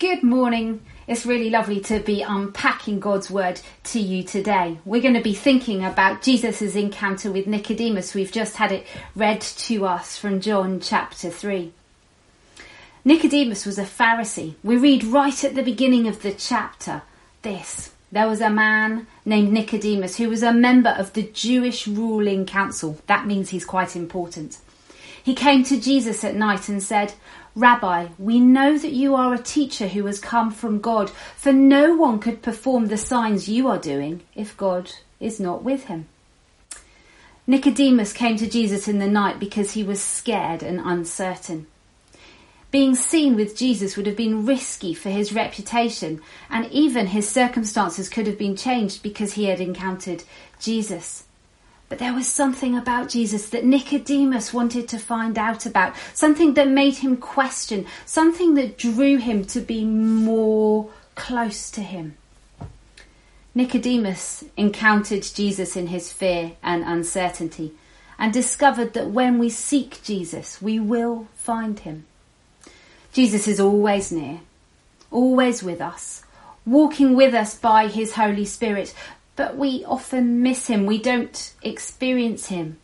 Good morning. It's really lovely to be unpacking God's word to you today. We're going to be thinking about Jesus' encounter with Nicodemus. We've just had it read to us from John chapter 3. Nicodemus was a Pharisee. We read right at the beginning of the chapter this. There was a man named Nicodemus who was a member of the Jewish ruling council. That means he's quite important. He came to Jesus at night and said, Rabbi, we know that you are a teacher who has come from God, for no one could perform the signs you are doing if God is not with him. Nicodemus came to Jesus in the night because he was scared and uncertain. Being seen with Jesus would have been risky for his reputation, and even his circumstances could have been changed because he had encountered Jesus. But there was something about Jesus that Nicodemus wanted to find out about, something that made him question, something that drew him to be more close to him. Nicodemus encountered Jesus in his fear and uncertainty and discovered that when we seek Jesus, we will find him. Jesus is always near, always with us, walking with us by his Holy Spirit, but we often miss him. We don't experience him.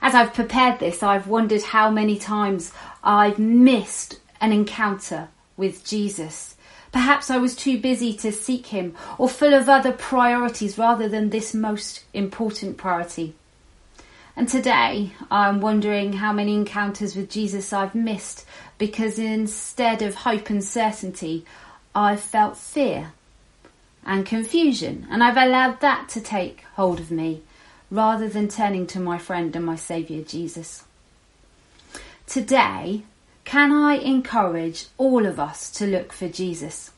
As I've prepared this, I've wondered how many times I've missed an encounter with Jesus. Perhaps I was too busy to seek him or full of other priorities rather than this most important priority. And today I'm wondering how many encounters with Jesus I've missed because instead of hope and certainty, I've felt fear and confusion, and I've allowed that to take hold of me rather than turning to my friend and my Saviour Jesus. Today, can I encourage all of us to look for Jesus?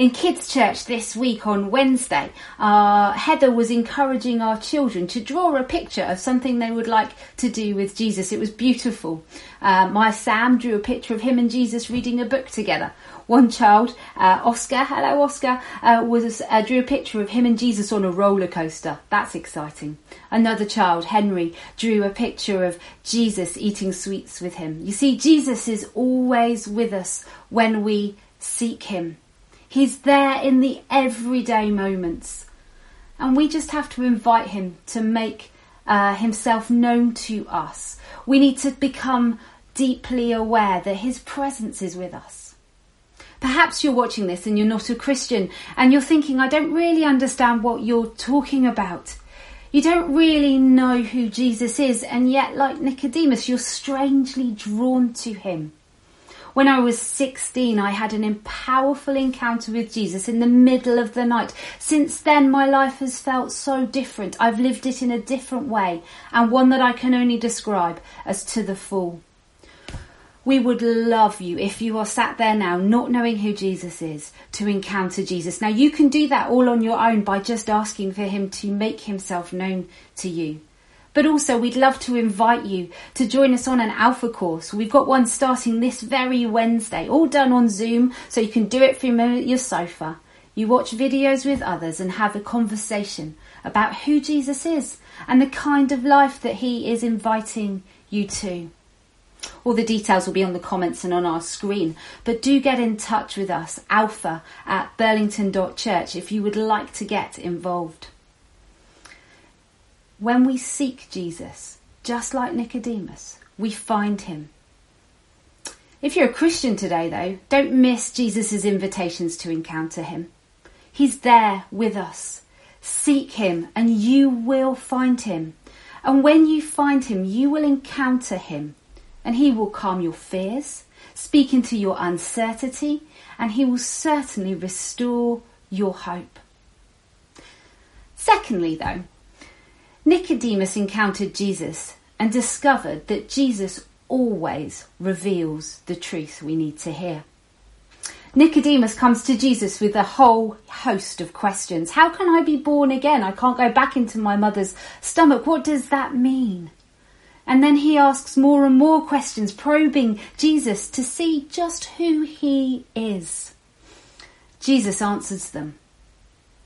In kids' church this week on Wednesday, uh, Heather was encouraging our children to draw a picture of something they would like to do with Jesus. It was beautiful. Uh, my Sam drew a picture of him and Jesus reading a book together. One child, uh, Oscar, hello Oscar, uh, was uh, drew a picture of him and Jesus on a roller coaster. That's exciting. Another child, Henry, drew a picture of Jesus eating sweets with him. You see, Jesus is always with us when we seek him. He's there in the everyday moments. And we just have to invite him to make uh, himself known to us. We need to become deeply aware that his presence is with us. Perhaps you're watching this and you're not a Christian and you're thinking, I don't really understand what you're talking about. You don't really know who Jesus is, and yet, like Nicodemus, you're strangely drawn to him. When I was 16, I had an powerful encounter with Jesus in the middle of the night. Since then, my life has felt so different. I've lived it in a different way, and one that I can only describe as to the full. We would love you if you are sat there now not knowing who Jesus is to encounter Jesus. Now you can do that all on your own by just asking for him to make himself known to you. But also we'd love to invite you to join us on an alpha course. We've got one starting this very Wednesday, all done on Zoom so you can do it from your sofa. You watch videos with others and have a conversation about who Jesus is and the kind of life that he is inviting you to. All the details will be on the comments and on our screen. But do get in touch with us, alpha at burlington.church, if you would like to get involved. When we seek Jesus, just like Nicodemus, we find him. If you're a Christian today, though, don't miss Jesus' invitations to encounter him. He's there with us. Seek him and you will find him. And when you find him, you will encounter him and he will calm your fears, speak into your uncertainty, and he will certainly restore your hope. Secondly, though, Nicodemus encountered Jesus and discovered that Jesus always reveals the truth we need to hear. Nicodemus comes to Jesus with a whole host of questions. How can I be born again? I can't go back into my mother's stomach. What does that mean? And then he asks more and more questions, probing Jesus to see just who he is. Jesus answers them.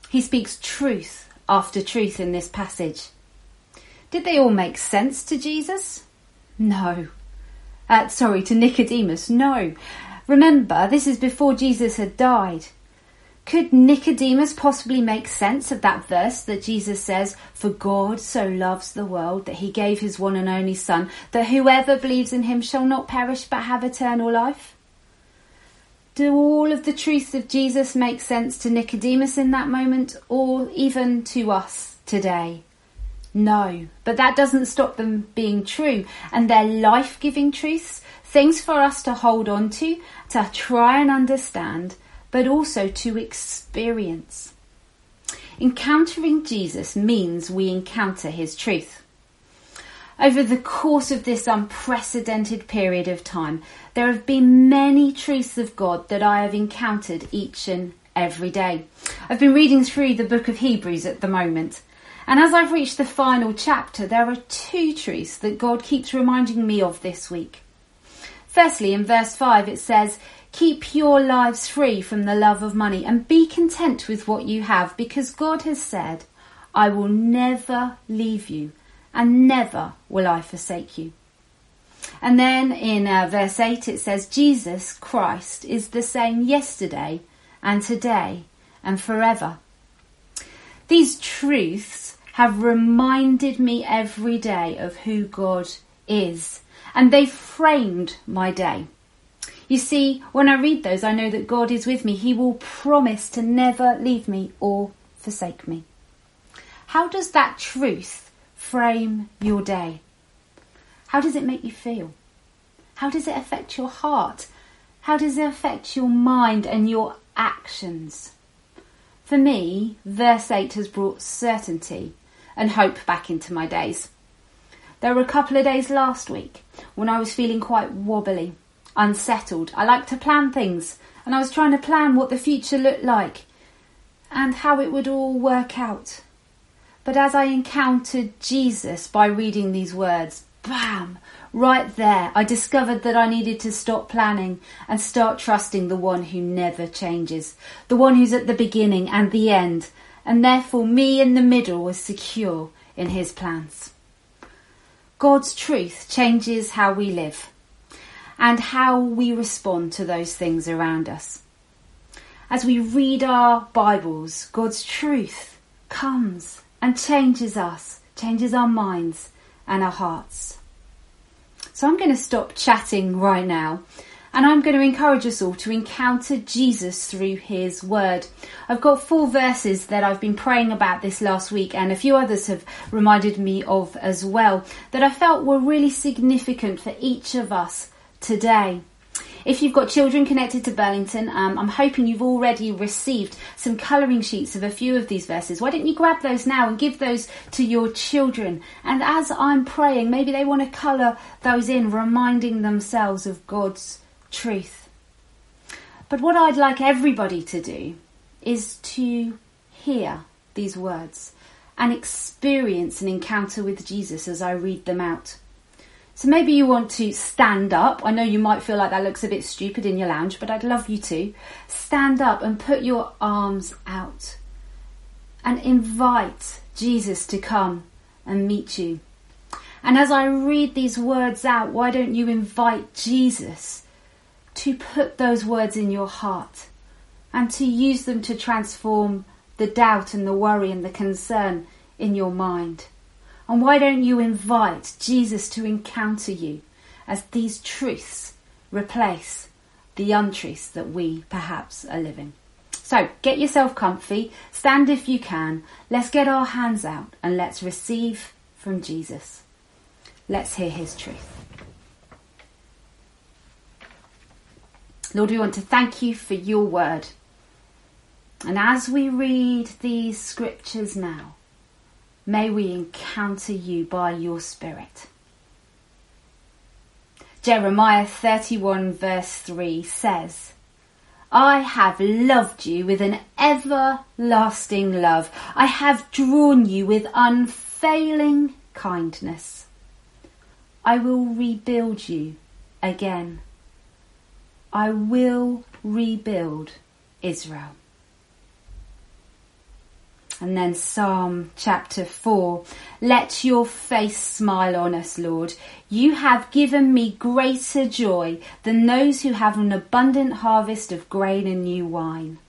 He speaks truth after truth in this passage. Did they all make sense to Jesus? No. Uh, sorry, to Nicodemus? No. Remember, this is before Jesus had died. Could Nicodemus possibly make sense of that verse that Jesus says, For God so loves the world that he gave his one and only Son, that whoever believes in him shall not perish but have eternal life? Do all of the truths of Jesus make sense to Nicodemus in that moment or even to us today? No, but that doesn't stop them being true and they're life giving truths, things for us to hold on to, to try and understand, but also to experience. Encountering Jesus means we encounter his truth. Over the course of this unprecedented period of time, there have been many truths of God that I have encountered each and every day. I've been reading through the book of Hebrews at the moment, and as I've reached the final chapter, there are two truths that God keeps reminding me of this week. Firstly, in verse 5, it says, Keep your lives free from the love of money and be content with what you have because God has said, I will never leave you and never will I forsake you. And then in uh, verse 8 it says, Jesus Christ is the same yesterday and today and forever. These truths have reminded me every day of who God is, and they've framed my day. You see, when I read those, I know that God is with me. He will promise to never leave me or forsake me. How does that truth frame your day? How does it make you feel? How does it affect your heart? How does it affect your mind and your actions? For me, verse 8 has brought certainty and hope back into my days. There were a couple of days last week when I was feeling quite wobbly, unsettled. I like to plan things, and I was trying to plan what the future looked like and how it would all work out. But as I encountered Jesus by reading these words, bam, right there, I discovered that I needed to stop planning and start trusting the one who never changes, the one who's at the beginning and the end, and therefore me in the middle was secure in his plans. God's truth changes how we live and how we respond to those things around us. As we read our Bibles, God's truth comes and changes us, changes our minds and our hearts. So I'm going to stop chatting right now and I'm going to encourage us all to encounter Jesus through his word. I've got four verses that I've been praying about this last week and a few others have reminded me of as well that I felt were really significant for each of us today. If you've got children connected to Burlington, um, I'm hoping you've already received some colouring sheets of a few of these verses. Why don't you grab those now and give those to your children? And as I'm praying, maybe they want to colour those in, reminding themselves of God's truth. But what I'd like everybody to do is to hear these words and experience an encounter with Jesus as I read them out. So maybe you want to stand up. I know you might feel like that looks a bit stupid in your lounge, but I'd love you to stand up and put your arms out and invite Jesus to come and meet you. And as I read these words out, why don't you invite Jesus to put those words in your heart and to use them to transform the doubt and the worry and the concern in your mind. And why don't you invite Jesus to encounter you as these truths replace the untruths that we perhaps are living? So get yourself comfy, stand if you can, let's get our hands out and let's receive from Jesus. Let's hear his truth. Lord, we want to thank you for your word. And as we read these scriptures now, may we encounter you by your Spirit. Jeremiah 31 verse 3 says, I have loved you with an everlasting love. I have drawn you with unfailing kindness. I will rebuild you again. I will rebuild Israel. And then Psalm chapter 4. Let your face smile on us, Lord. You have given me greater joy than those who have an abundant harvest of grain and new wine.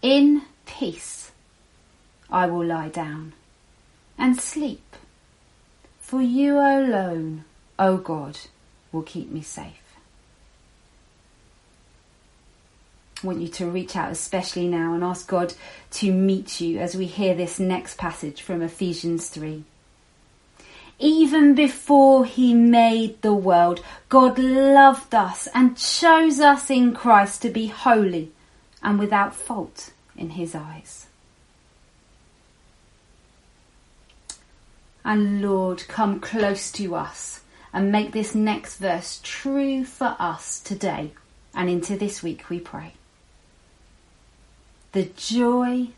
In peace I will lie down and sleep, for you alone, O God, will keep me safe. I want you to reach out, especially now, and ask God to meet you as we hear this next passage from Ephesians 3. Even before he made the world, God loved us and chose us in Christ to be holy and without fault in his eyes. And Lord, come close to us and make this next verse true for us today and into this week, we pray. The joy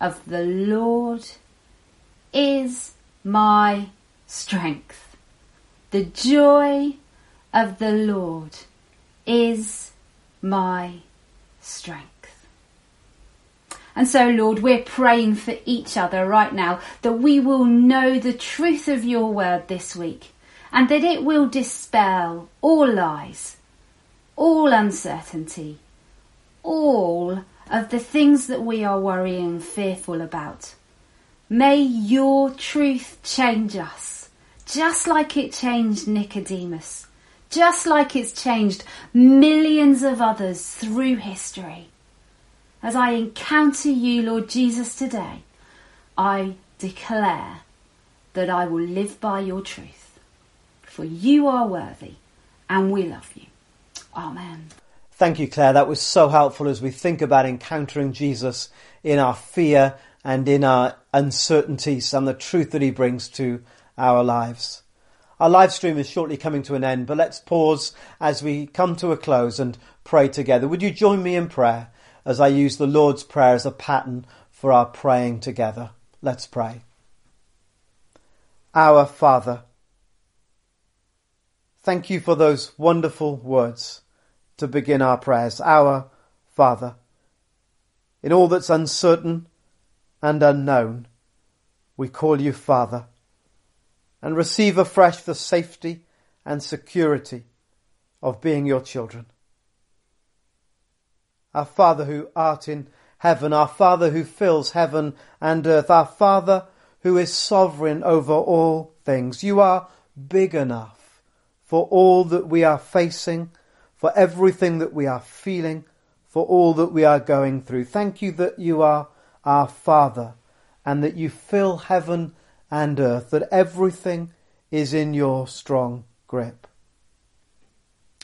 of the Lord is my strength. The joy of the Lord is my strength. And so, Lord, we're praying for each other right now that we will know the truth of your word this week and that it will dispel all lies, all uncertainty, all of the things that we are worrying fearful about. May your truth change us, just like it changed Nicodemus, just like it's changed millions of others through history. As I encounter you, Lord Jesus, today, I declare that I will live by your truth. For you are worthy and we love you. Amen. Thank you, Claire. That was so helpful as we think about encountering Jesus in our fear and in our uncertainties and the truth that he brings to our lives. Our live stream is shortly coming to an end, but let's pause as we come to a close and pray together. Would you join me in prayer as I use the Lord's Prayer as a pattern for our praying together? Let's pray. Our Father, thank you for those wonderful words to begin our prayers. Our Father, in all that's uncertain and unknown, we call you Father and receive afresh the safety and security of being your children. Our Father who art in heaven, our Father who fills heaven and earth, our Father who is sovereign over all things. You are big enough for all that we are facing for everything that we are feeling, for all that we are going through. Thank you that you are our Father and that you fill heaven and earth, that everything is in your strong grip.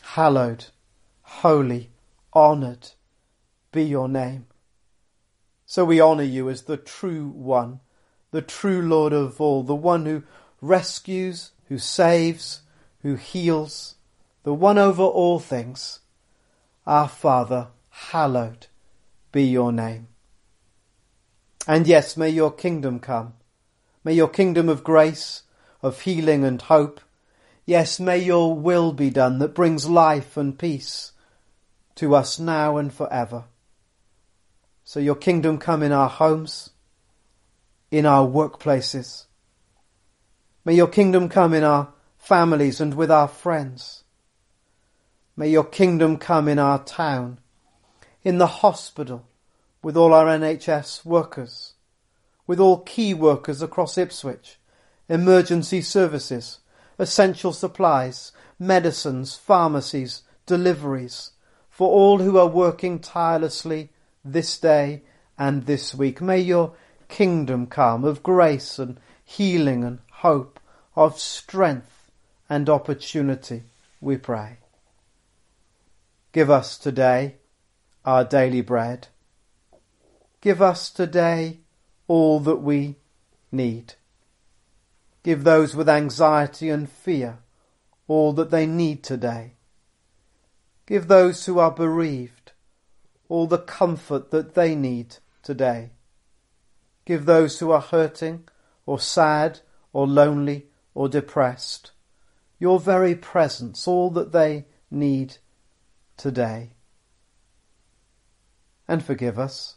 Hallowed, holy, honoured be your name. So we honour you as the true one, the true Lord of all, the one who rescues, who saves, who heals, the one over all things. Our Father, hallowed be your name. And yes, may your kingdom come. May your kingdom of grace, of healing and hope. Yes, may your will be done that brings life and peace to us now and forever. So your kingdom come in our homes, in our workplaces. May your kingdom come in our families and with our friends. May your kingdom come in our town, in the hospital, with all our NHS workers, with all key workers across Ipswich, emergency services, essential supplies, medicines, pharmacies, deliveries, for all who are working tirelessly this day and this week. May your kingdom come of grace and healing and hope, of strength and opportunity, we pray. Give us today our daily bread. Give us today all that we need. Give those with anxiety and fear all that they need today. Give those who are bereaved all the comfort that they need today. Give those who are hurting or sad or lonely or depressed your very presence all that they need today. And forgive us.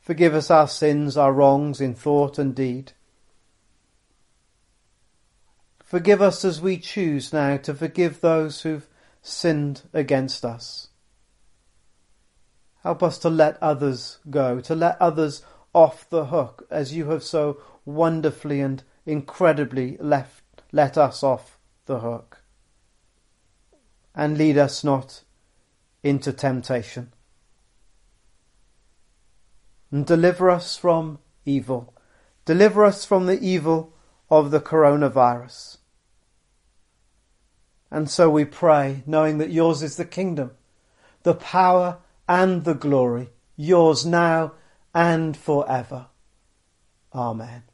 Forgive us our sins, our wrongs in thought and deed. Forgive us as we choose now to forgive those who've sinned against us. Help us to let others go, to let others off the hook as you have so wonderfully and incredibly left, let us off the hook. And lead us not into temptation. And deliver us from evil. Deliver us from the evil of the coronavirus. And so we pray, knowing that yours is the kingdom, the power and the glory, yours now and forever. Amen.